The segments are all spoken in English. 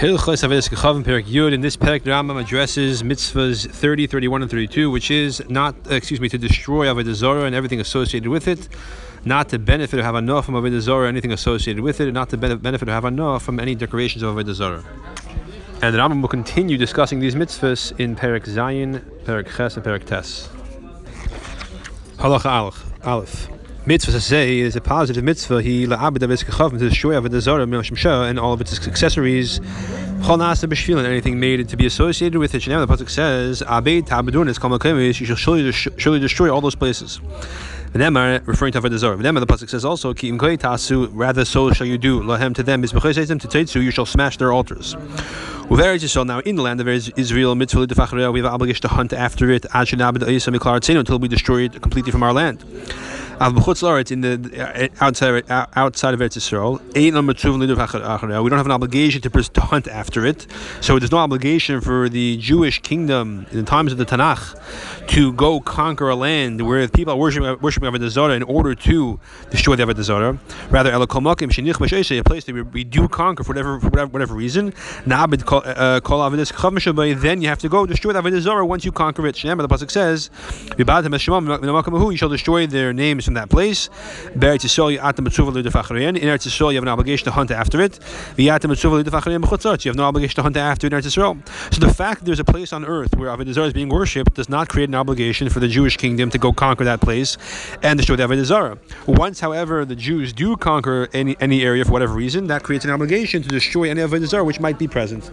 Hilchos Avedis Kechavim Perik Yud. In this Perik, the Rambam addresses mitzvahs 30, 31, and 32, which is not, uh, excuse me, to destroy Avodah Zarah and everything associated with it, not to benefit or have enough from Avodah Zarah or anything associated with it, and not to benefit or have enough from any decorations of Avodah Zarah. And the Rambam will continue discussing these mitzvahs in Perik Zayin, Perik Ches, and Perik Tes. Halacha Aleph mitzvah to say is a positive mitzvah. He la'abed to destroy avodah zarah and all of its accessories. and anything made to be associated with it. The pasuk says, "Abed tabedun is You shall surely, surely destroy all those places." V'nemar, referring to Avodah Zarah. V'nemar, the pasuk says also, "Ki imkei tasu, rather so shall you do lahem to them is them to teitzu, you shall smash their altars." With Eretz Yisrael now in the land of Israel, mitzvah we have an obligation to hunt after it until we destroy it completely from our land in the uh, outside uh, outside of Eretz Yisrael. We don't have an obligation to, hunt after it, so there's no obligation for the Jewish kingdom in the times of the Tanakh to go conquer a land where people are worshiping worshiping Avodah in order to destroy the Avodah. Rather, a place that we, do conquer for whatever for whatever, reason. Uh, uh then you have to go destroy the Avodah once you conquer it. The pasuk says, "You shall destroy their names." From that place. In Eretz Yisrael, you have an obligation to hunt after it. You have no obligation to hunt after it in Eretz Yisrael. So the fact that there's a place on earth where Avodah Zarah is being worshipped does not create an obligation for the Jewish kingdom to go conquer that place and destroy the Zarah. Once, however, the Jews do conquer any, any area for whatever reason, that creates an obligation to destroy any Avodah Zarah which might be present.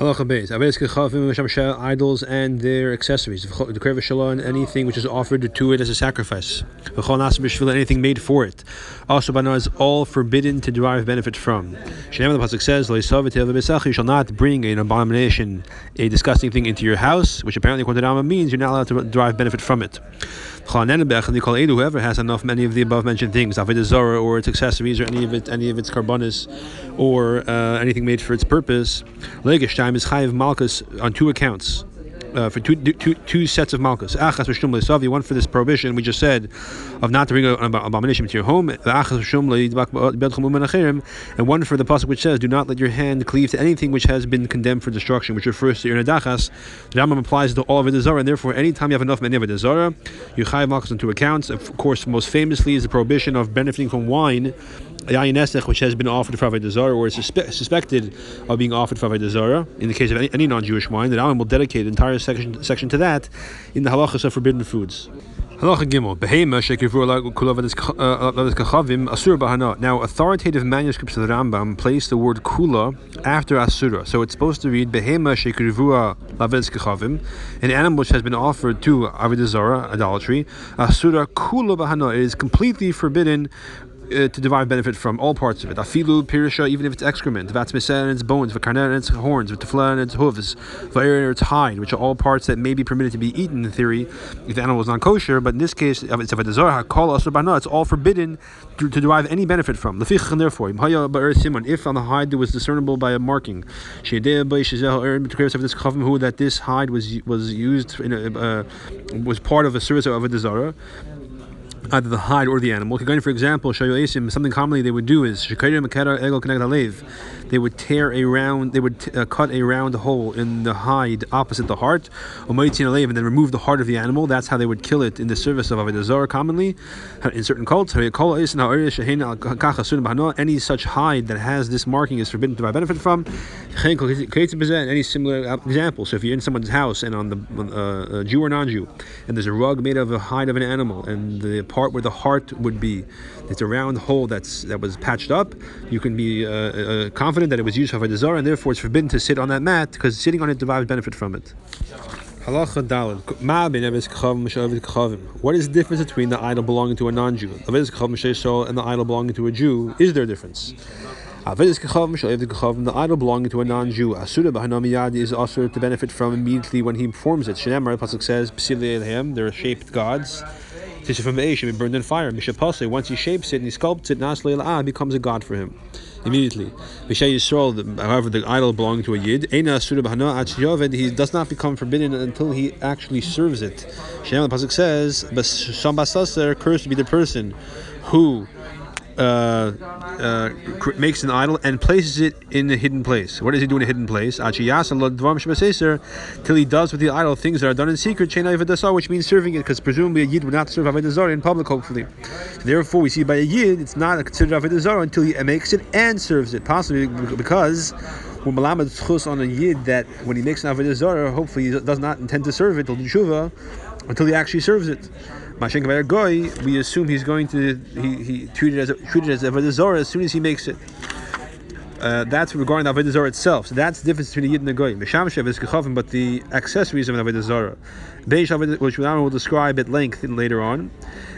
Halacha beis. idols and their accessories. The krev and anything which is offered to it as a sacrifice. anything made for it. Also, bana is all forbidden to derive benefit from. Shem the pasuk says, "You shall not bring an abomination, a disgusting thing into your house," which apparently, according to Rama, means you're not allowed to derive benefit from it. Whoever has enough many of the above mentioned things, Avodah or its accessories, or any of it, any of its karbanis, or uh, anything made for its purpose, Legeshtaim is chayiv malchus on two accounts uh, for two, two, two sets of malchus. Achas v'shum one for this prohibition we just said of not to bring an abomination to your home. And one for the pasuk which says, "Do not let your hand cleave to anything which has been condemned for destruction," which refers to irnadachas. The Rambam applies to all of it and therefore, anytime you have enough many of you chayiv malchus on two accounts. Of course, most famously is the prohibition of benefiting from wine yayin esech, which has been offered for Avodah Zarah or is suspe- suspected of being offered for Avodah Zarah, in the case of any, any non-Jewish wine, the Rambam will dedicate an entire section, section to that in the halachas of forbidden foods. Halacha Gimel. Uh. Now, authoritative manuscripts of the Rambam place the word kula after asura, so it's supposed to read behema shekirvua lavedes kachavim, an animal which has been offered to avodah zarah, idolatry. Asura kula bahana. It is completely forbidden uh, to derive benefit from all parts of it. Afilu pirisha, even if it's excrement, vatzmisa and its bones, v'karner and its horns, v'tefla and its hooves, v'er and its hide, which are all parts that may be permitted to be eaten in theory if the animal is not kosher. But in this case, it's all forbidden to, to, derive any benefit from. And therefore, if on the hide there was discernible by a marking, that this hide was was used in a, uh, was part of a service of a desire either the hide or the animal. For example, something commonly they would do is they would tear a round, they would uh, cut a round hole in the hide opposite the heart, and then remove the heart of the animal. That's how they would kill it in the service of Avodah Zarah commonly in certain cults. Any such hide that has this marking is forbidden to benefit from. Any similar example. So if you're in someone's house and on the uh, Jew or non-Jew, and there's a rug made of a hide of an animal, and the part where the heart would be, it's a round hole that's that was patched up. You can be uh, uh, confident that it was used for Avodah and therefore it's forbidden to sit on that mat because sitting on it derives benefit from it. What is the difference between the idol belonging to a non-Jew and the idol belonging to a Jew? Is there a difference? The idol belonging to a non-Jew, Asura Bahanamiyadi is also to benefit from immediately when he forms it. Shenemar, the pasuk says, "They're shaped gods." This is from the be burned in fire. Once he shapes it and he sculpts it, ah, becomes a god for him immediately. Yisrael, However, the idol belonging to a yid, he does not become forbidden until he actually serves it. Shem the pasuk says, "Cursed be the person who." Uh, uh, makes an idol and places it in a hidden place. What does he do in a hidden place? Till he does with the idol things that are done in secret, which means serving it, because presumably a yid would not serve avodah in public. Hopefully, therefore we see by a yid it's not considered avodah until he makes it and serves it, possibly because we're malamed chus on a yid that when he makes an avodah hopefully he does not intend to serve it till until he actually serves it. A goy, we assume he's going to he, he treat it as a, treat it as avodah zarah as soon as he makes it. Uh, that's regarding the avodah zarah itself. So that's the difference between the yid and the goy. Mishamshev is kechavim, but the accessories of an avodah zarah, which we will describe at length later on.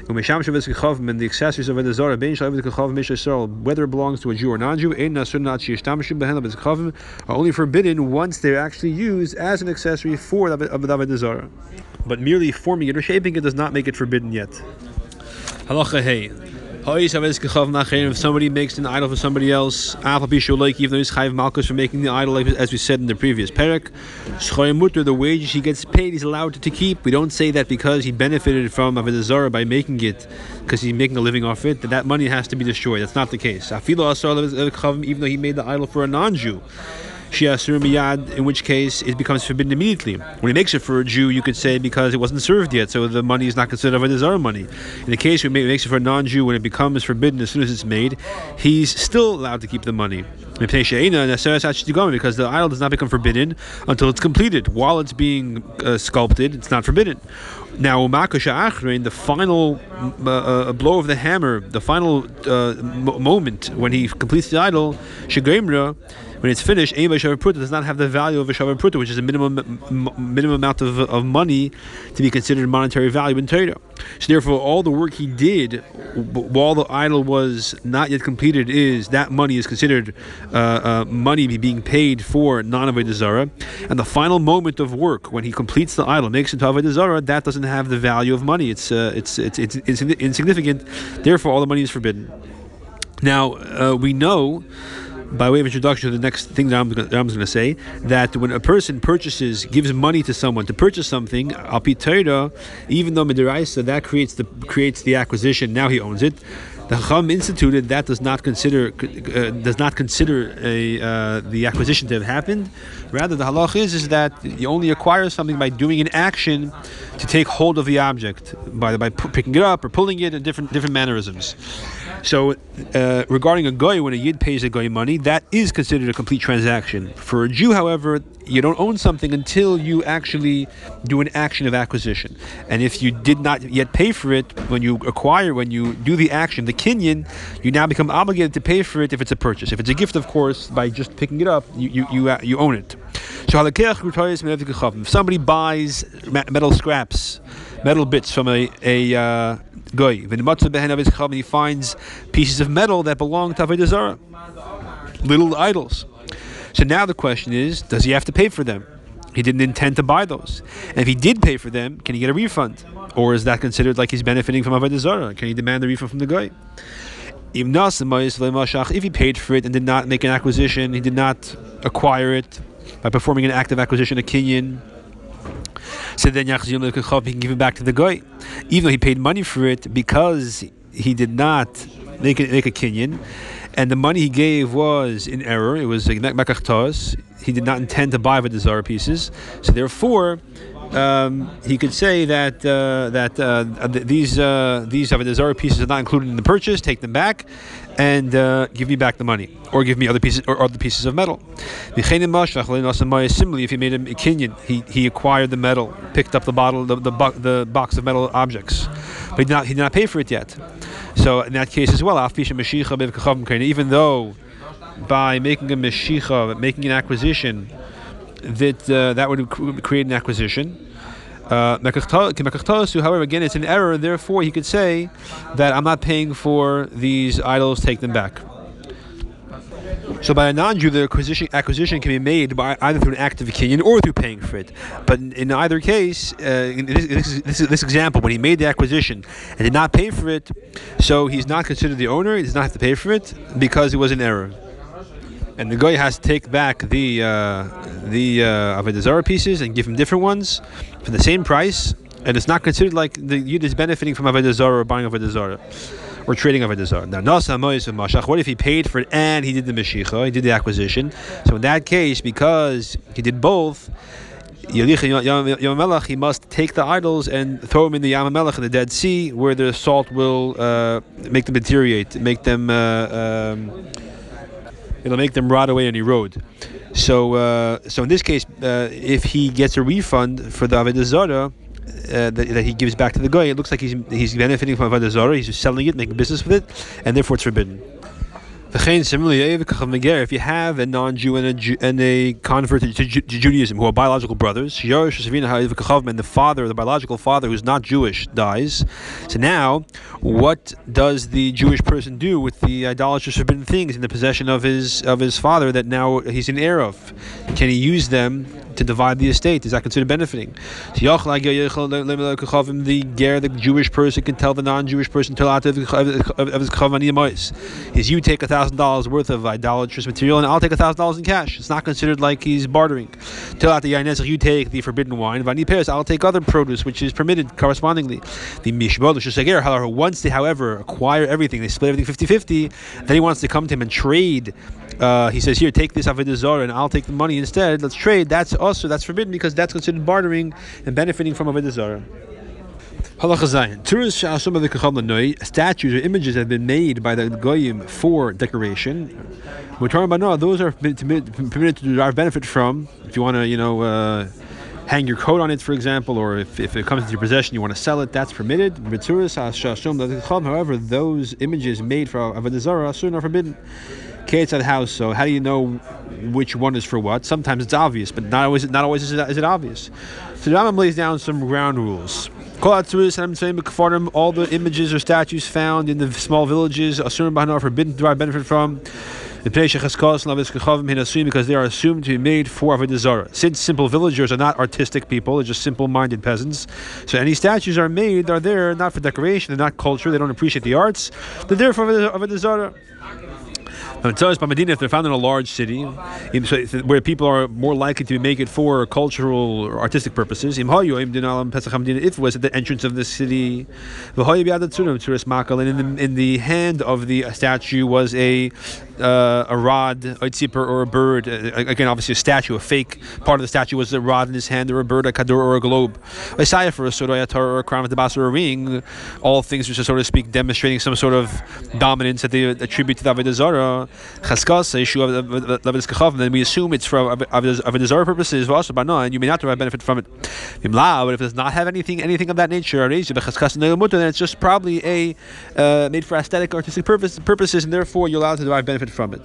And the accessories of avodah zarah, whether it belongs to a Jew or non-Jew, are only forbidden once they're actually used as an accessory for the avodah zarah but merely forming it or shaping it does not make it forbidden yet. Halacha hey. If somebody makes an idol for somebody else, even though he's chayiv malchus for making the idol, as we said in the previous parak, the wages he gets paid, he's allowed to keep. We don't say that because he benefited from avodah zarah by making it, because he's making a living off it, that that money has to be destroyed. That's not the case. Even though he made the idol for a non-Jew shiasur miyad, in which case it becomes forbidden immediately. When he makes it for a Jew, you could say because it wasn't served yet, so the money is not considered a avodah money. In the case where he makes it for a non-Jew, when it becomes forbidden as soon as it's made, he's still allowed to keep the money. Because the idol does not become forbidden until it's completed. While it's being uh, sculpted, it's not forbidden. Now, the final uh, uh, blow of the hammer, the final uh, moment when he completes the idol, when it's finished, Ein Shavar Pruta does not have the value of a Shavar Pruta, which is a minimum minimum amount of, of money to be considered monetary value in Torah. So therefore, all the work he did while the idol was not yet completed is that money is considered uh, uh, money being paid for non-avodah zara, and the final moment of work when he completes the idol, makes it to avodah zara, that doesn't have the value of money. It's uh, it's, it's it's it's insignificant. Therefore, all the money is forbidden. Now uh, we know by way of introduction to the next thing that I'm, that I'm going to say, that when a person purchases, gives money to someone to purchase something, even though midiraisa that creates the creates the acquisition, now he owns it. The Chacham instituted that does not consider uh, does not consider a, uh, the acquisition to have happened. Rather, the halach is is that you only acquire something by doing an action to take hold of the object by by picking it up or pulling it in different different mannerisms. So, uh, regarding a goy, when a yid pays a goy money, that is considered a complete transaction. For a Jew, however, you don't own something until you actually do an action of acquisition. And if you did not yet pay for it when you acquire, when you do the action, the kinyan, you now become obligated to pay for it if it's a purchase. If it's a gift, of course, by just picking it up, you you you, you own it. So, if somebody buys metal scraps, metal bits from a a uh, goy. When He finds pieces of metal that belong to Avodah little idols. So now the question is, does he have to pay for them? He didn't intend to buy those. And if he did pay for them, can he get a refund? Or is that considered like he's benefiting from Avodah? Can he demand a refund from the guy? If he paid for it and did not make an acquisition, he did not acquire it by performing an act of acquisition, a kinyan, so then Yachzim he can give it back to the guy, even though he paid money for it because he did not make it make a kinyan, and the money he gave was in error. It was makachtos. He did not intend to buy the Zara pieces, so therefore. Um, he could say that uh, that uh, these uh, these Avodah pieces are not included in the purchase. Take them back, and uh, give me back the money, or give me other pieces or other pieces of metal. Similarly, if he made a kinyan, he, he acquired the metal, picked up the bottle, the, the, the box of metal objects, but he did not he did not pay for it yet. So in that case as well, even though by making a meshicha, making an acquisition, that uh, that would create an acquisition. Uh, however, again, it's an error. Therefore, he could say that I'm not paying for these idols. Take them back. So by a non-Jew, the acquisition, acquisition can be made by either through an act of kinyan or through paying for it. But in, in either case, uh, in this, this, this, this, example, when he made the acquisition and did not pay for it, so he's not considered the owner. He does not have to pay for it because it was an error and the guy has to take back the uh, the uh, Avodah pieces and give him different ones for the same price, and it's not considered like the Yid is benefiting from Avodah Zarah or buying Avodah Zarah. or trading avodah zarah. Now, nasa mashach. What if he paid for it and he did the meshicha, he did the acquisition? So in that case, because he did both. He must take the idols and throw them in the Yam in the Dead Sea, where the salt will uh, make them deteriorate, make them uh, um, it'll make them rot away and erode. So, uh, so in this case, uh, if he gets a refund for the avodah zarah, uh, that, that, he gives back to the guy, it looks like he's he's benefiting from avodah zarah. He's selling it, making business with it, and therefore it's forbidden. If you have a non-Jew and a, and a convert to, to, Judaism who are biological brothers, and the father, the biological father who's not Jewish, dies. So now, what does the Jewish person do with the idolatrous forbidden things in the possession of his of his father that now he's an heir of? Can he use them to divide the estate? Is that considered benefiting? The ger, the Jewish person, can tell the non-Jewish person is you take a thousand dollars worth of idolatrous material and I'll take a thousand dollars in cash. It's not considered like he's bartering. Till out the you take the forbidden wine. Vani Paris, I'll take other produce which is permitted correspondingly. The Mishmod however, once they, however, acquire everything, they split everything 50-50, then he wants to come to him and trade uh, he says, "Here, take this avodah zarah, and I'll take the money instead. Let's trade." That's also that's forbidden because that's considered bartering and benefiting from avodah zarah. Statues or images have been made by the goyim for decoration. Those are permitted to derive benefit from. If you want to, you know. Uh, hang your coat on it, for example, or if, if it comes into your possession, you want to sell it, that's permitted. However, those images made for Avodah Zarah are forbidden. Kate's at the house, so how do you know which one is for what? Sometimes it's obvious, but not always. Not always is it, is it obvious. So the Rambam lays down some ground rules. All the images or statues found in the small villages, are forbidden to benefit from. Because they are assumed to be made for Avodah Zarah. Since simple villagers are not artistic people, they're just simple-minded peasants. So any statues are made are there not for decoration, they're not culture, they don't appreciate the arts. They're there for Avodah Zarah. If they're found in a large city, where people are more likely to make it for cultural or artistic purposes, if it was at the entrance of the city, and in the, in the hand of the statue was a uh, a rod, or a bird. Uh, again, obviously a statue, a fake part of the statue was a rod in his hand, or a bird, a kadur, or a globe. A for a sodoyatar, or a crown of the or a ring. All things which are, so to speak, demonstrating some sort of dominance that they attribute to the Avodah Zarah. Chaskas, issue of the then we assume it's for Avodah Zarah purposes, and you may not derive benefit from it. But if it does not have anything anything of that nature, then it's just probably a uh, made for aesthetic artistic purpose, purposes, and therefore you're allowed to derive benefit from it.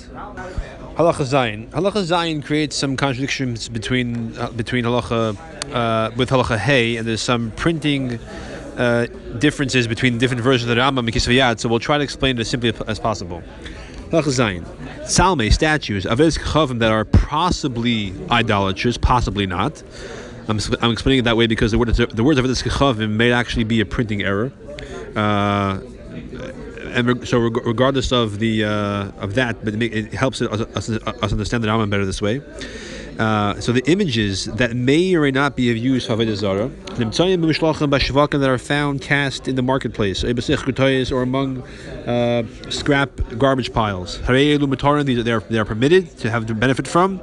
Halacha Zayin. Halacha Zayin creates some contradictions between uh, between halacha uh, with halacha Hey, and there's some printing uh, differences between different versions of the Rambam and Kisvayat. So we'll try to explain it as simply as possible. Salme statues of Chavim that are possibly idolatrous, possibly not. I'm, I'm explaining it that way because the, word, the words of Chavim may actually be a printing error. Uh, and so regardless of the uh, of that, but it helps us, us, us understand the Rambam better this way. Uh, so the images that may or may not be of use Avodah Zarah, that are found cast in the marketplace, or among uh, scrap garbage piles. These are they are, they permitted to have to benefit from.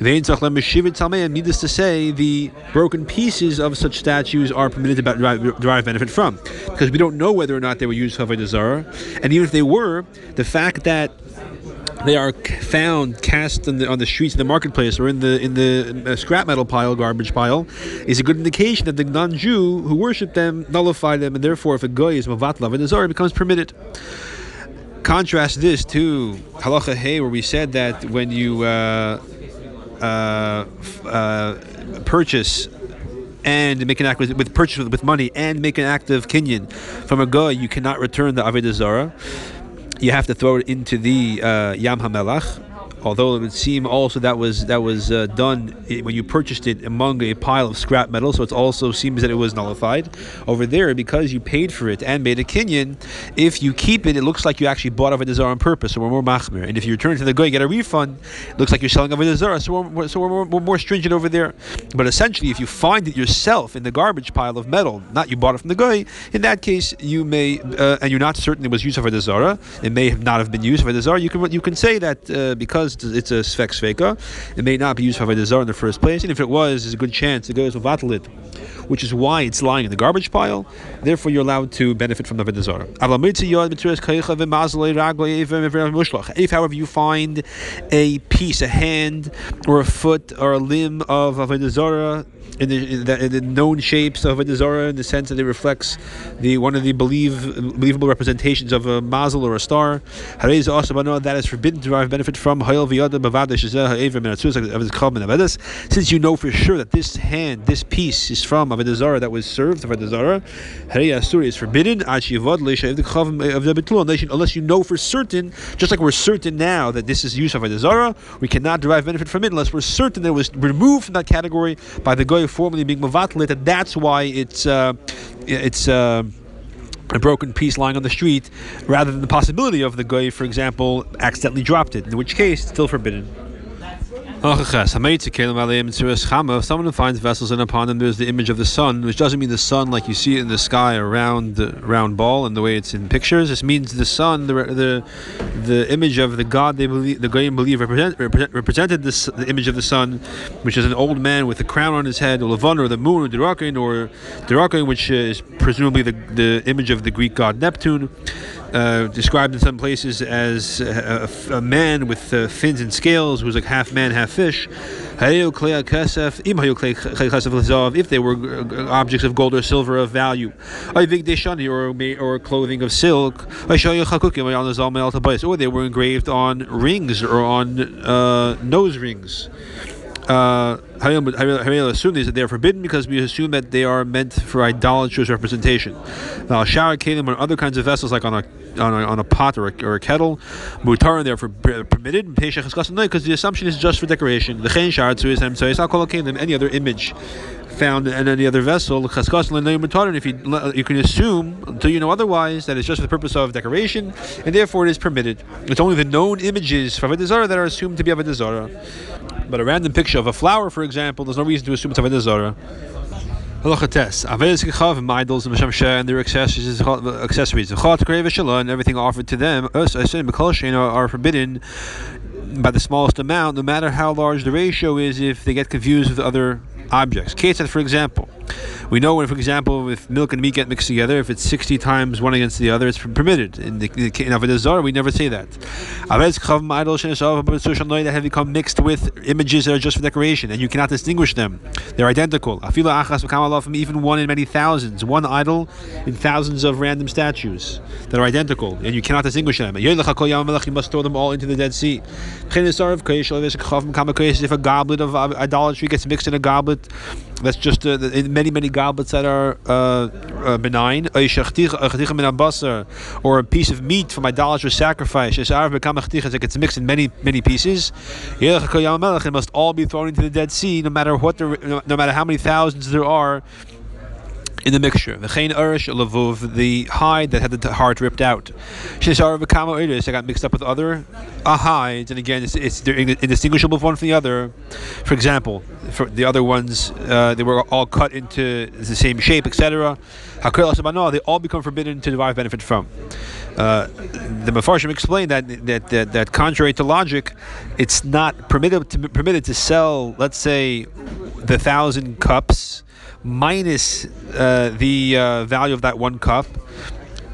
Needless to say, the broken pieces of such statues are permitted to derive, benefit from, because we don't know whether or not they were used for Zarah, and even if they were, the fact that they are found cast on the, on the streets in the marketplace or in the in the scrap metal pile, garbage pile, is a good indication that the non-Jew who worship them nullify them, and therefore, if a guy is mavatlav and Zarah, becomes permitted. Contrast this to halacha hey, where we said that when you uh, uh, uh, purchase and make an act with, with purchase with, with, money and make an act of kinyan from a guy, you cannot return the avodah zarah. You have to throw it into the uh, yam hamelach although it would seem also that was that was uh, done when you purchased it among a pile of scrap metal, so it also seems that it was nullified. Over there, because you paid for it and made a kinyan, if you keep it, it looks like you actually bought Avodah Zarah on purpose, so we're more machmir. And if you return it to the guy, get a refund, it looks like you're selling Avodah Zarah, so we're, so we're more, we're more stringent over there. But essentially, if you find it yourself in the garbage pile of metal, not you bought it from the guy, in that case, you may, uh, and you're not certain it was used for a Zarah, it may have not have been used for a Zarah, you can, you can say that uh, because it's a Sfek Sveka, it may not be used for the Zarah in the first place, and if it was, there's a good chance it goes with Vatalit which is why it's lying in the garbage pile. Therefore, you're allowed to benefit from the Avodah If, however, you find a piece, a hand, or a foot, or a limb of a Zarah, in the, in the, known shapes of a Dezora in the sense that it reflects the one of the believe, believable representations of a mazel or a star. That is forbidden to derive benefit from. Since you know for sure that this hand, this piece is from a Zara that was served of a Zara, is forbidden unless you know for certain, just like we're certain now that this is use of a Zara, we cannot derive benefit from it unless we're certain that it was removed from that category by the goy formally being mavatlit, and that's why it's uh, it's. Uh, a broken piece lying on the street, rather than the possibility of the guy, for example, accidentally dropped it, in which case it's still forbidden. If someone who finds vessels and upon them there's the image of the sun, which doesn't mean the sun like you see it in the sky, a round, round ball, and the way it's in pictures. This means the sun, the the, the image of the god they believe, the Goyim believe represent, represent, represented this, the image of the sun, which is an old man with a crown on his head, or Levon, or the moon, or Durakin, or which is presumably the, the image of the Greek god Neptune uh, described in some places as a, a, a man with uh, fins and scales, who was like half man, half fish. If they were uh, objects of gold or silver of value, or or clothing of silk, or they were engraved on rings or on uh, nose rings uh, assume these that they are forbidden because we assume that they are meant for idolatrous representation. Now, shower kalim on other kinds of vessels, like on a on a, on a pot or a, or a kettle, mutar and therefore permitted. Because the assumption is just for decoration. The chen shar any other image found in any other vessel, and if you you can assume until you know otherwise that it's just for the purpose of decoration, and therefore it is permitted. It's only the known images from Avodah that are assumed to be Avodah but a random picture of a flower, for example, there's no reason to assume it's Avodah Zarah. Halacha Tes. Avedas gechav idols and Hashem and their accessories, accessories, the and everything offered to them, us, I said, are forbidden by the smallest amount, no matter how large the ratio is. If they get confused with other objects, Kate for example. We know when, for example, if milk and meat get mixed together, if it's 60 times one against the other, it's permitted. In the, in Avodah Zarah, we never say that. that have become mixed with images that are just for decoration, and you cannot distinguish them. They're identical. Even one in many thousands. One idol in thousands of random statues that are identical, and you cannot distinguish them. You must throw them all into the Dead Sea. If a goblet of uh, idolatry gets mixed in a goblet, that's just uh, many, many goblets that are uh, uh, benign. Or a piece of meat from idolatrous sacrifice. It gets mixed in many, many pieces. It must all be thrown into the Dead Sea, no matter what, the, no matter how many thousands there are in the mixture. The hide that had the heart ripped out. Shesar v'kamo iris, got mixed up with other hides, and again, it's, it's they're indistinguishable one from the other. For example, for the other ones, uh, they were all cut into the same shape, etc. They all become forbidden to derive benefit from. Uh, the Mefarshim explained that, that, that that contrary to logic, it's not permitted to permitted to sell, let's say, the thousand cups minus uh, the uh, value of that one cup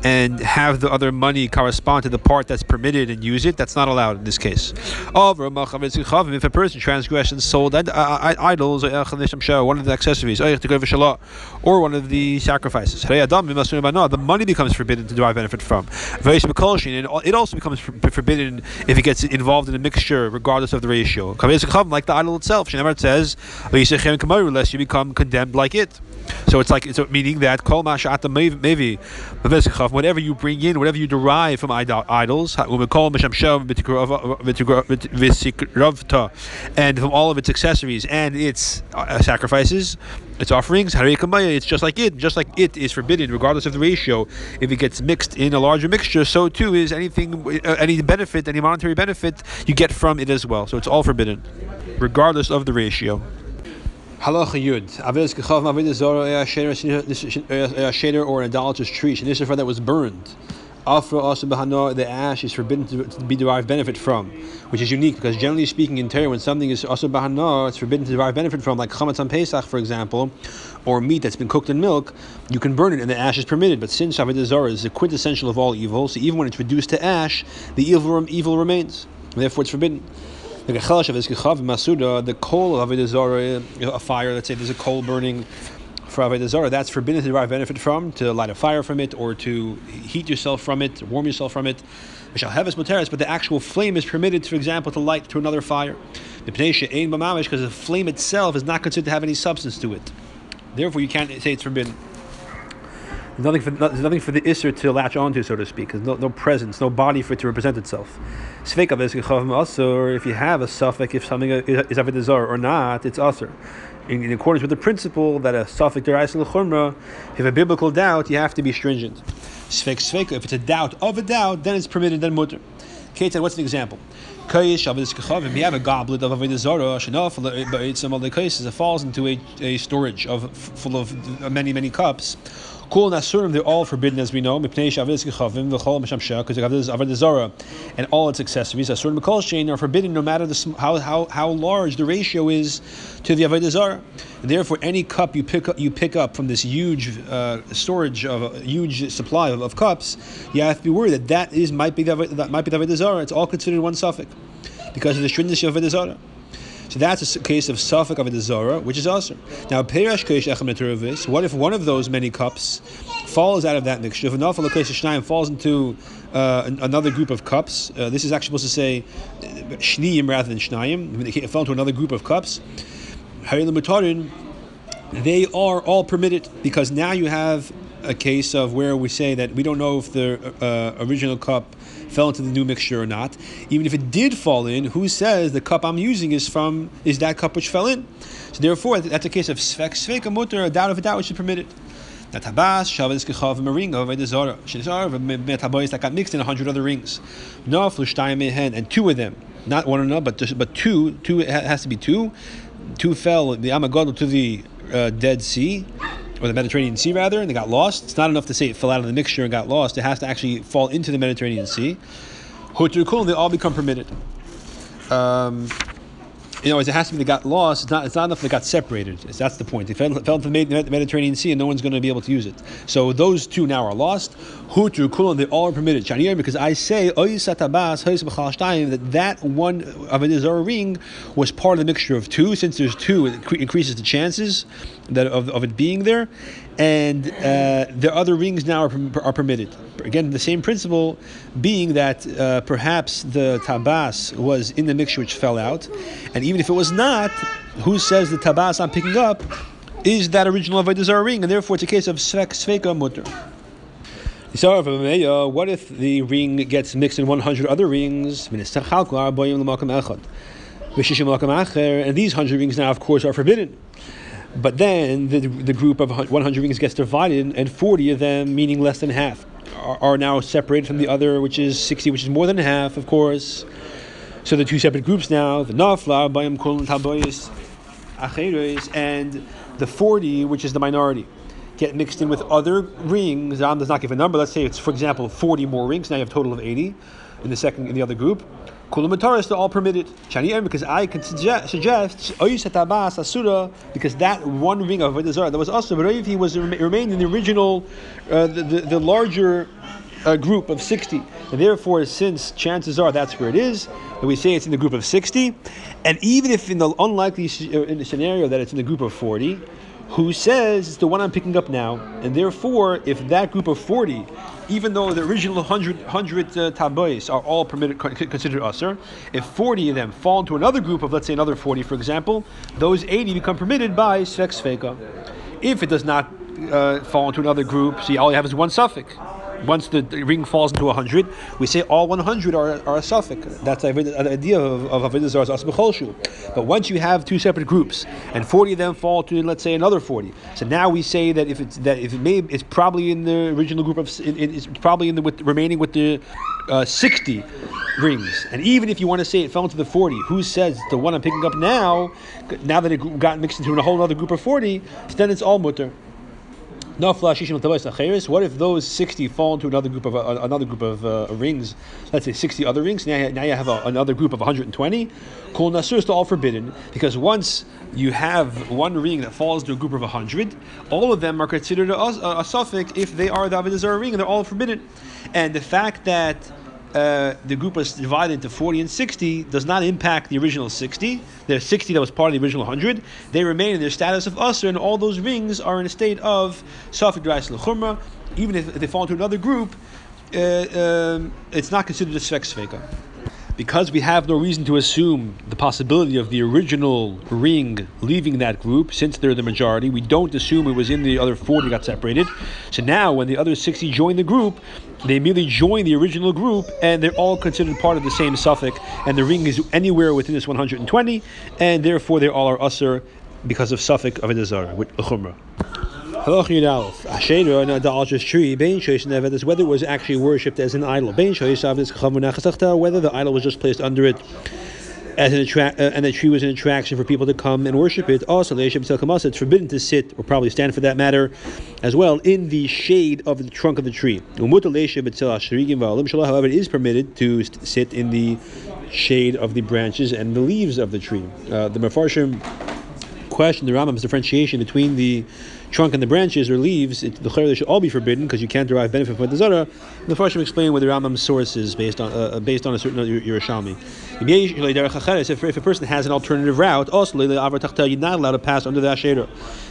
and have the other money correspond to the part that's permitted and use it, that's not allowed in this case. If a person transgresses sold uh, uh, uh, idols, one of the accessories, or one of the sacrifices, the money becomes forbidden to derive benefit from. It also becomes forbidden if it gets involved in a mixture, regardless of the ratio. Like the idol itself, never says, unless you become condemned like it. So it's like, so meaning that kol mevi whatever you bring in, whatever you derive from idols, and from all of its accessories and its uh, sacrifices, its offerings, it's just like it, just like it is forbidden, regardless of the ratio. If it gets mixed in a larger mixture, so too is anything, uh, any benefit, any monetary benefit you get from it as well. So it's all forbidden, regardless of the ratio. Halacha Yud. Avedis Kechav Mavidah Zora shader or an idolatrous tree. Shenisifar that was burned. Afra also Bahano, the ash is forbidden to be derived benefit from, which is unique because generally speaking in Torah, when something is also Bahano, it's forbidden to derive benefit from, like Chametz on Pesach, for example, or meat that's been cooked in milk, you can burn it and the ash is permitted. But since Avodah is the quintessential of all evil, so even when it's reduced to ash, the evil, evil remains. Therefore, it's forbidden. The coal of Avodah Zarah, a fire, let's say there's a coal burning for Avodah Zarah, that's forbidden to derive benefit from, to light a fire from it, or to heat yourself from it, warm yourself from it. Shall have muteris, But the actual flame is permitted, for example, to light to another fire. Because the flame itself is not considered to have any substance to it. Therefore, you can't say it's forbidden. There's nothing for there's nothing for the isser to latch onto, so to speak. There's no, no presence, no body for it to represent itself. Or if you have a suffix, if something is avodah or not, it's usher. In, in, accordance with the principle that a suffix derais l'chumra, if you have a biblical doubt, you have to be stringent. If it's a doubt of a doubt, then it's permitted, then mutter. Kate said, what's an example? If you have a goblet of Avodah Zarah, but it's some other cases, it falls into a, a storage of full of uh, many, many cups. Kul Nasurim, they're all forbidden as we know. Because and all its accessories, Asurim Mikol Shein, are forbidden no matter the, how, how, how large the ratio is to the Avodah Zarah. Therefore, any cup you pick up, you pick up from this huge uh, storage of a huge supply of, of, cups, you have to be worried that that is might be the, that might be the Avodah Zarah. It's all considered one suffix because of the stringency of Avodah Zarah. So that's a case of suffix of a Zara, which is awesome. Now, Peirash Keish Echem what if one of those many cups falls out of that mixture? If enough Shnayim falls into uh, another group of cups, uh, this is actually supposed to say uh, Shniyim rather than Shnayim, it fell into another group of cups, they are all permitted because now you have a case of where we say that we don't know if the uh, original cup fell into the new mixture or not. Even if it did fall in, who says the cup I'm using is from is that cup which fell in? So therefore, that's a case of svek svek mutter, a doubt of a doubt which is permitted. That tabas shavas kechav maringa of the zara. Shinzar metabois that got mixed in a hundred other rings. No flushtayim mehen and two of them, not one another, but just, but two. Two it has to be two. Two fell the amagodl to the uh, Dead Sea or the Mediterranean Sea rather, and they got lost. It's not enough to say it fell out of the mixture and got lost. It has to actually fall into the Mediterranean Sea. Hutrukul, they all become permitted. Um, other words, it has to be they got lost. It's not, it's not enough they got separated. That's the point. They fell, fell into the Mediterranean Sea and no one's going to be able to use it. So those two now are lost. Hutru, kulon, they all are permitted. Chanir, because I say, that that one of a Zara ring was part of the mixture of two. Since there's two, it increases the chances that of, of it being there and uh, the other rings now are, are permitted. Again, the same principle being that uh, perhaps the tabas was in the mixture which fell out, and even if it was not, who says the tabas I'm picking up is that original of a avodah ring, and therefore it's a case of svek sveka mutter. What if the ring gets mixed in 100 other rings? And these 100 rings now, of course, are forbidden. But then the, the group of 100 rings gets divided, and 40 of them, meaning less than half, are, are now separated from the other, which is 60, which is more than half, of course. So the two separate groups now, the Nafla, Bayam Kol Taboyis, Acheres, and the 40, which is the minority, get mixed in with other rings. Ram does not give a number. Let's say it's, for example, 40 more rings. Now you have a total of 80 in the second in the other group. Kulamataris, they're all permitted. Shani because I can suggest, suggest Asura, because that one ring of Avodah that was also, but if he was remained in the original, uh, the, the, the, larger uh, group of 60. And therefore, since chances are that's where it is, and we say it's in the group of 60, and even if in the unlikely uh, scenario that it's in the group of 40, who says it's the one I'm picking up now, and therefore, if that group of 40, even though the original 100, 100 uh, tabois are all permitted, considered usr, if 40 of them fall into another group of, let's say, another 40, for example, those 80 become permitted by svek sveka. If it does not uh, fall into another group, see, all you have is one suffix. Once the, ring falls into 100, we say all 100 are, are a suffix. That's the idea of, of Avodah Zarah as But once you have two separate groups, and 40 of them fall to, let's say, another 40. So now we say that if it's that if it may, it's probably in the original group of, it, it's probably in the with, remaining with the uh, 60 rings. And even if you want to say it fell into the 40, who says the one I'm picking up now, now that it got mixed into a whole other group of 40, then it's all mutter. What if those sixty fall into another group of uh, another group of uh, rings? Let's say sixty other rings. Now, you, now you have a, another group of one hundred and twenty. Kol nasur is all forbidden because once you have one ring that falls to a group of a hundred, all of them are considered a, a, a suffix if they are the avodah ring, and they're all forbidden. And the fact that uh, the group was divided into 40 and 60 does not impact the original 60. There's 60 that was part of the original 100. They remain in their status of usr, and all those rings are in a state of safik drais lechumra. Even if they fall into another group, uh, um, it's not considered a svek sveka because we have no reason to assume the possibility of the original ring leaving that group, since they're the majority, we don't assume it was in the other 40 got separated. So now, when the other 60 join the group, they merely join the original group, and they're all considered part of the same suffix, and the ring is anywhere within this 120, and therefore they all are usher because of suffix of a desire with chumrah. Shosh whether it was actually worshipped as an idol. Whether the idol was just placed under it as an attra- uh, and the tree was an attraction for people to come and worship it. Also, it's forbidden to sit, or probably stand for that matter, as well, in the shade of the trunk of the tree. However, it is permitted to sit in the shade of the branches and the leaves of the tree. Uh, the Mefarshim question the Rambam's differentiation between the trunk and the branches or leaves, it, the they should all be forbidden because you can't derive benefit from the zara. The Farshim explain what the Rambam's source is based on uh, uh based on a certain Yerushalmi. If, if a person has an alternative route, also you're not allowed to pass under the Asherah.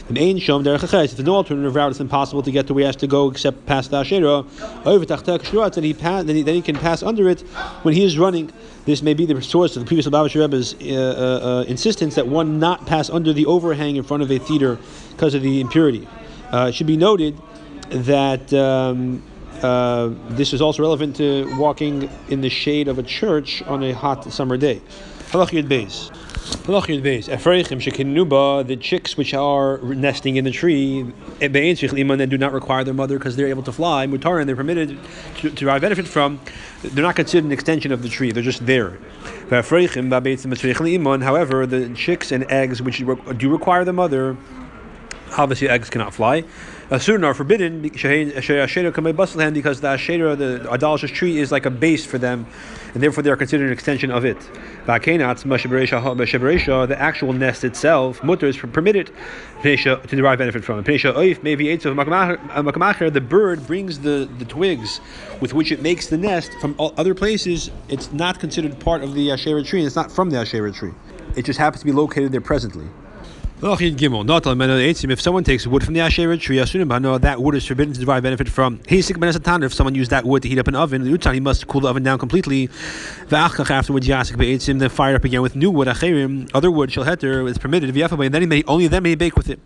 If there's no alternative route, it's impossible to get to where he has to go except past the Asherah. Then he, then he then he can pass under it when he is running. This may be the source of the previous Lubavitcher Rebbe's uh, uh, uh, insistence that one not pass under the overhang in front of a theater because of the impurity. Uh, it should be noted that um, uh, this is also relevant to walking in the shade of a church on a hot summer day. Halachiyat Beis. The chicks which are nesting in the tree, and do not require their mother because they're able to fly, mutar, and they're permitted to, to derive benefit from, they're not considered an extension of the tree, they're just there. However, the chicks and eggs which do require the mother, obviously eggs cannot fly. Uh, certain are forbidden because the Asherah, the idolatrous tree, is like a base for them, and therefore they are considered an extension of it. The actual nest itself, mutter, is permitted to derive benefit from. It. The bird brings the, the twigs with which it makes the nest from other places. It's not considered part of the Asherah tree, and it's not from the Asherah tree. It just happens to be located there presently. If someone takes wood from the Asherah tree, that wood is forbidden to derive benefit from. If someone used that wood to heat up an oven, he must cool the oven down completely. Afterwards, then fire up again with new wood. Other wood, heter is permitted. And then he may, only then may he bake with it.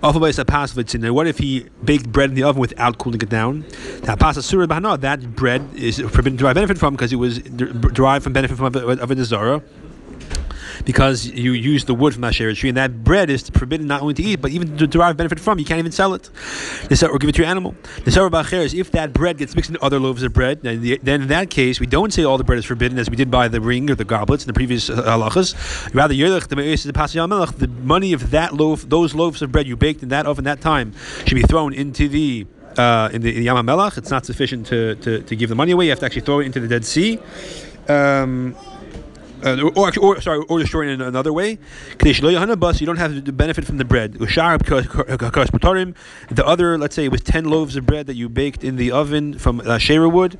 What if he baked bread in the oven without cooling it down? That bread is forbidden to derive benefit from because it was derived from benefit from of a desire because you use the wood from that tree, and that bread is forbidden not only to eat, but even to derive benefit from. You can't even sell it. Or give it to your animal. The Sarah is if that bread gets mixed into other loaves of bread, then in that case, we don't say all the bread is forbidden as we did by the ring or the goblets in the previous uh, halachas. Rather, the money of that loaf, those loaves of bread you baked in that oven that time, should be thrown into the uh, in the, the Yam. It's not sufficient to, to, to give the money away. You have to actually throw it into the Dead Sea. Um, uh, or, or sorry, or destroying in another way. You don't have to benefit from the bread. The other, let's say, it was ten loaves of bread that you baked in the oven from uh, shera wood,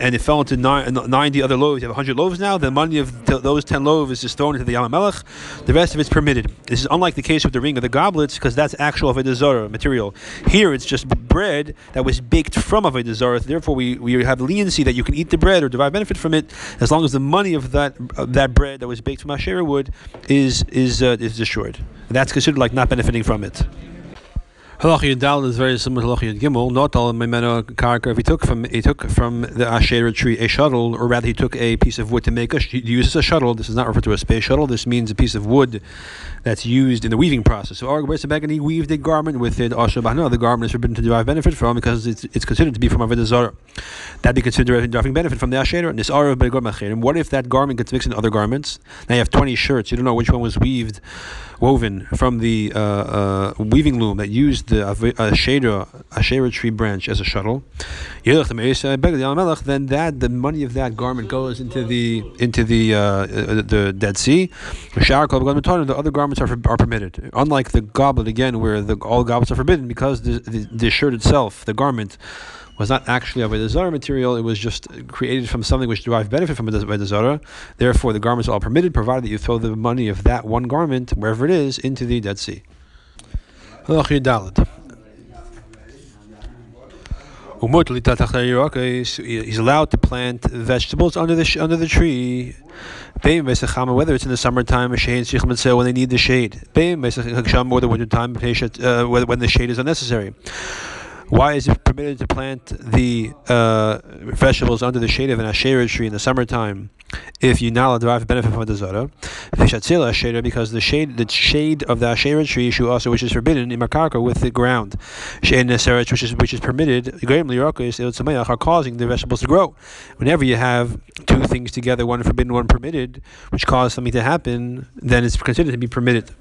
and it fell into nine, 90 other loaves. You have 100 loaves now. The money of th- those 10 loaves is thrown into the Yam Melech. The rest of it's permitted. This is unlike the case with the ring of the goblets, because that's actual Avodah Zarah material. Here, it's just bread that was baked from Avodah Zarah. Therefore, we, we have leniency that you can eat the bread or derive benefit from it as long as the money of that of that bread that was baked from Asherah wood is is uh, is destroyed. That's considered like not benefiting from it. Halacha Yudal is very similar to Halacha Gimel. Not all Memeno Karka. If he took from he took from the Asherah tree a shuttle, or rather he took a piece of wood to make a he uses a shuttle. This is not referred to as a space shuttle. This means a piece of wood that's used in the weaving process. So and he weaved a garment with it. Also, the garment is forbidden to derive benefit from because it's, it's considered to be from Avodah Zarah. That'd be considered deriving benefit from the Asherah. And this And what if that garment gets mixed in other garments? Now you have twenty shirts. You don't know which one was weaved woven from the uh, uh, weaving loom that used the Asherah, Asherah tree branch as a shuttle, then that the money of that garment goes into the into the uh, the Dead Sea. The other garments are, are permitted. Unlike the goblet again, where the all goblets are forbidden because the, the, the shirt itself, the garment was not actually a Zara material, it was just created from something which derived benefit from a Zara. Therefore, the garments are all permitted, provided that you throw the money of that one garment, wherever it is, into the Dead Sea. He's allowed to plant vegetables under the under the tree. Whether it's in the summertime when they need the shade, or the wintertime, uh, when the shade is unnecessary. Why is it permitted to plant the uh, vegetables under the shade of an asherah tree in the summertime if you now derive benefit from the zara? Because the shade, the shade of the asherah tree, also which is forbidden in makarka with the ground, which is which is permitted, are causing the vegetables to grow. Whenever you have two things together, one forbidden, one permitted, which cause something to happen, then it's considered to be permitted.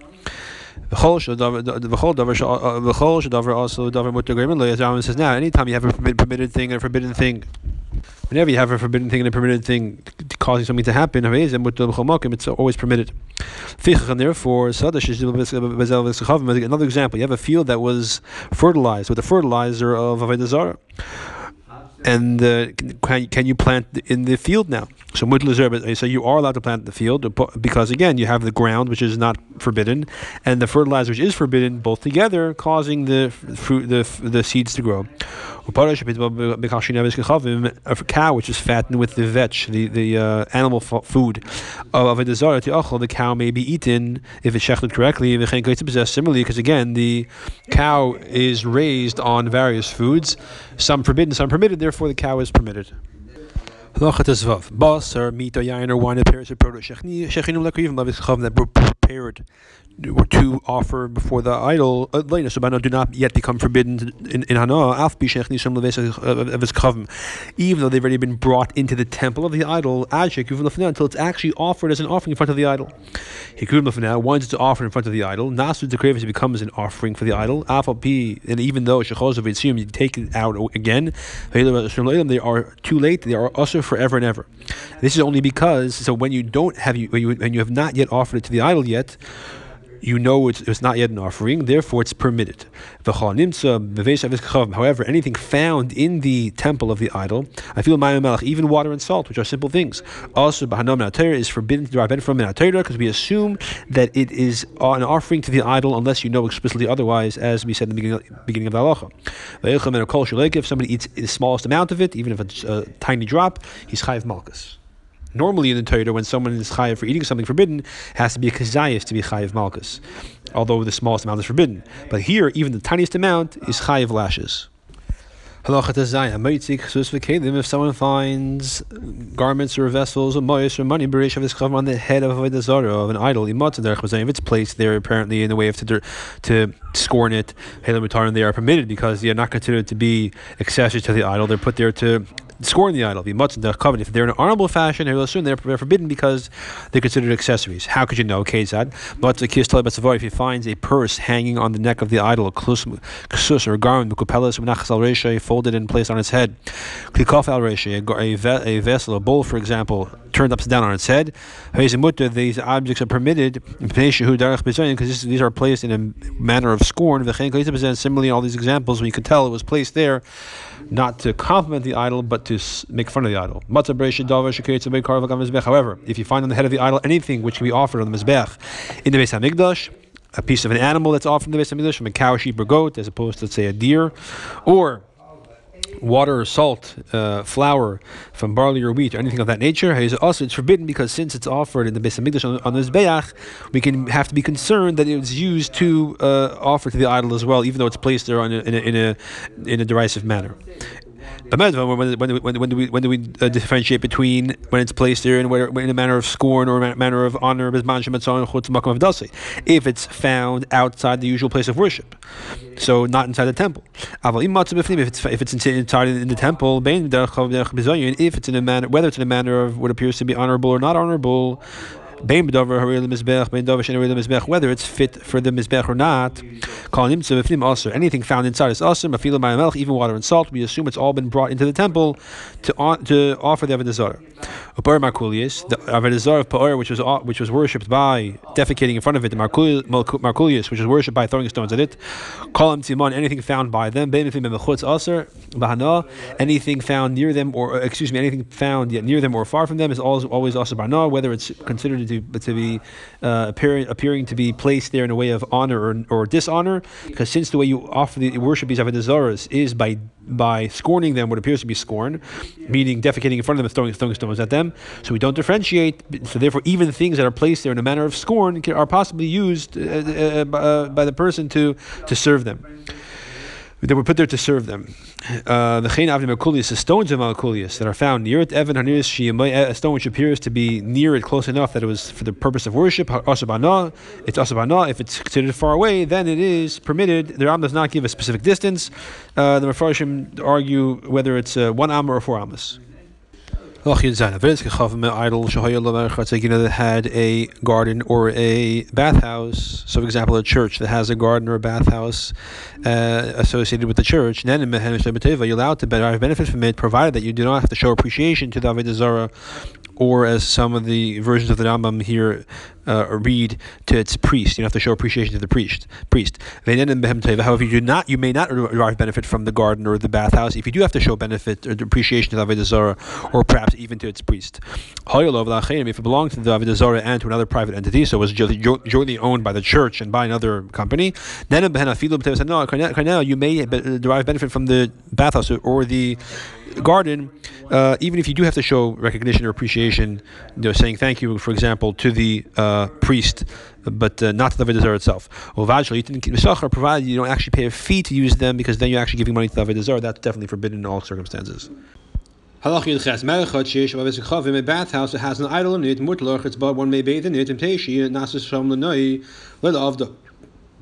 V'chol shadavar uh, uh, also davar mutter greimin As Rambam says now, anytime you have a permitted thing and a forbidden thing, whenever you have a forbidden thing and a permitted thing causing something to happen, it's always permitted. And therefore, another example, you have a field that was fertilized with a fertilizer of Avodah and uh, can, can you plant in the field now? So so you are allowed to plant in the field because again you have the ground which is not forbidden, and the fertilizer which is forbidden, both together causing the fruit the the seeds to grow. A cow which is fattened with the vetch, the the uh, animal food of a desire to the cow may be eaten if it's shechted correctly. Similarly, because again the cow is raised on various foods, some forbidden, some permitted. Therefore, the cow is permitted. Bas or meat or yayin or wine pairs with produce. That prepared to offer before the idol, uh, so do not yet become forbidden in, in Hana, even though they've already been brought into the temple of the idol, until it's actually offered as an offering in front of the idol. Once it's offered in front of the idol, Nasu Dekravis becomes an offering for the idol, and even though you take it out again, they are too late, they are also forever and ever. This is only because, so when you don't have, you, when you have not yet offered it to the idol yet, you know it's, it's not yet an offering, therefore it's permitted. However, anything found in the temple of the idol, I feel even water and salt, which are simple things, also is forbidden to derive from because we assume that it is an offering to the idol unless you know explicitly otherwise, as we said in the beginning, beginning of the halacha. If somebody eats the smallest amount of it, even if it's a tiny drop, he's chayiv malkus. Normally in the Torah, when someone is chayiv for eating something forbidden, has to be a kazayis to be chayiv malkus, although the smallest amount is forbidden. But here, even the tiniest amount is chayiv lashes. If someone finds garments or vessels or mois or money on the head of a Zarah, of an idol, if it's placed there apparently in the way of to, to scorn it, they are permitted because they are not considered to be accessories to the idol. They're put there to scoring the idol, the covenant. if they're in an honorable fashion, they're forbidden because they're considered accessories. How could you know? Kezad, but if he finds a purse hanging on the neck of the idol, ksus or garment, folded and placed on its head, a vessel, a bowl, for example, turned upside down on its head. These objects are permitted because these are placed in a manner of scorn. Similarly, in all these examples, when you could tell it was placed there not to compliment the idol, but to make fun of the idol. However, if you find on the head of the idol anything which can be offered on the Mizbeach in the Beis HaMikdash, a piece of an animal that's offered in the Beis HaMikdash, from a cow, sheep, or goat, as opposed to, let's say, a deer, or water or salt, uh, flour from barley or wheat or anything of that nature, also it's forbidden because since it's offered in the Beis Hamikdash on, on the Mizbeach, we can have to be concerned that it was used to uh, offer to the idol as well, even though it's placed there a, in, a, in, a, in a derisive manner. When, when, when, when do we, when do we uh, differentiate between when it's placed there and in, in a manner of scorn or a manner of honor? If it's found outside the usual place of worship, so not inside the temple. If it's if it's inside in the temple, if it's in a manner whether it's in a manner of what appears to be honorable or not honorable, whether it's fit for the mizbeach or not. Anything found inside is awesome. Even water and salt, we assume it's all been brought into the temple to to offer the avodah zarah. Upar Markulius, the avodah zarah of Pa'or, which was which was worshipped by defecating in front of it. The Markulius, which was worshipped by throwing stones at it. Him Timon, anything found by them. Anything found near them, or excuse me, anything found yet near them or far from them is always always also whether it's considered to, to be uh, appearing, appearing to be placed there in a way of honor or, or dishonor, because since the way you offer the worship these avodah is by by scorning them what appears to be scorn, meaning defecating in front of them and throwing, throwing stones at them. So we don't differentiate. So therefore, even things that are placed there in a manner of scorn are possibly used uh, uh, uh, by the person to to serve them they were put there to serve them. Uh, the chain avnim the stones of malkulius that are found near it, evan a stone which appears to be near it, close enough that it was for the purpose of worship. Asabana, it's asabana. If it's considered far away, then it is permitted. The Ram does not give a specific distance. Uh, the Mefarshim argue whether it's uh, one amma or four ammas that had a garden or a bathhouse. So, for example, a church that has a garden or a bathhouse uh, associated with the church, then you're allowed to benefit from it, provided that you do not have to show appreciation to the Avodah or as some of the versions of the Rambam here uh, read to its priest. You have to show appreciation to the priest. Priest. However, you do not, you may not derive benefit from the garden or the bathhouse. If you do have to show benefit or appreciation to the Avodah or perhaps even to its priest. If it belongs to the Avodah and to another private entity, so it was jointly owned by the church and by another company, then you may derive benefit from the bathhouse or the garden, uh, even if you do have to show recognition or appreciation, you know, saying thank you, for example, to the uh, priest, but uh, not to the Avodah itself. Vajra, you didn't keep provided you don't actually pay a fee to use them, because then you're actually giving money to the Avodah That's definitely forbidden in all circumstances. Chavim a bathhouse that has an idol in it, Mutloch, it's but one may bathe in it, and Teishi, Nasus Shom Lanoi, Lelavda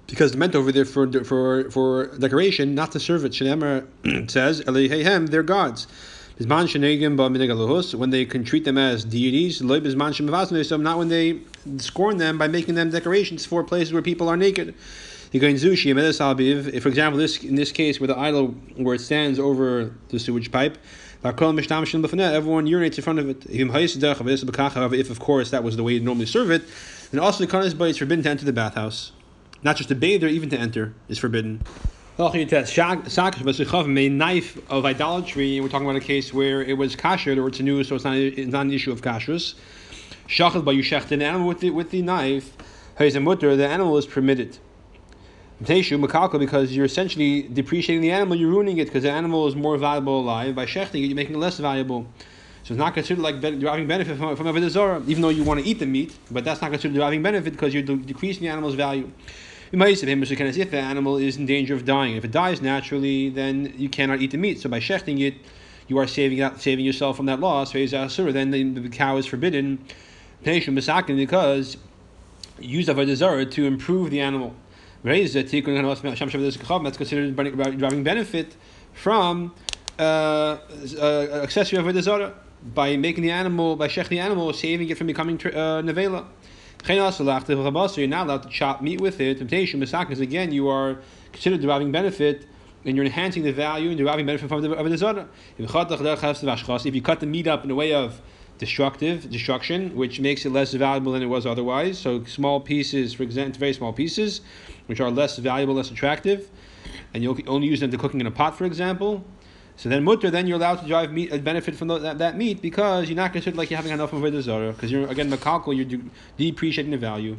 because it meant over there for for for decoration, not to serve it. Shenemar says, Eloheihem, they're gods. When they can treat them as deities, not when they scorn them by making them decorations for places where people are naked. For example, this in this case where the idol where it stands over the sewage pipe, everyone urinates in front of it. If of course that was the way you normally serve it, then also the but it's forbidden to enter the bathhouse not just to bathe or even to enter is forbidden. A knife of idolatry, we're talking about a case where it was kasher or it's new, so it's not, it's not an issue of kashrus. Shachal by you an animal with the, with the knife, the animal is permitted. Because you're essentially depreciating the animal, you're ruining it because the animal is more valuable alive. By shechting it, you're making it less valuable. So it's not considered like deriving benefit from, from Avodah Zarah, even though you want to eat the meat, but that's not considered deriving benefit because you're decreasing the animal's value. If the animal is in danger of dying, if it dies naturally, then you cannot eat the meat. So by shechting it, you are saving out, saving yourself from that loss. Then the, the cow is forbidden because use of a zarah to improve the animal. That's considered deriving benefit from uh, uh, accessory avodah zarah by making the animal by shechting the animal, saving it from becoming uh, nevela. You're not allowed to chop meat with it. Temptation, because again, you are considered deriving benefit and you're enhancing the value and deriving benefit from the Avodah If you cut the meat up in a way of destructive destruction, which makes it less valuable than it was otherwise. So small pieces, for example, very small pieces, which are less valuable, less attractive, and you only use them to cooking in a pot, for example. So then mutter, then you're allowed to drive meat, uh, benefit from the, that, that, meat because you're not considered like you're having enough of a zarah because you're again makalkal, you're de- depreciating the value.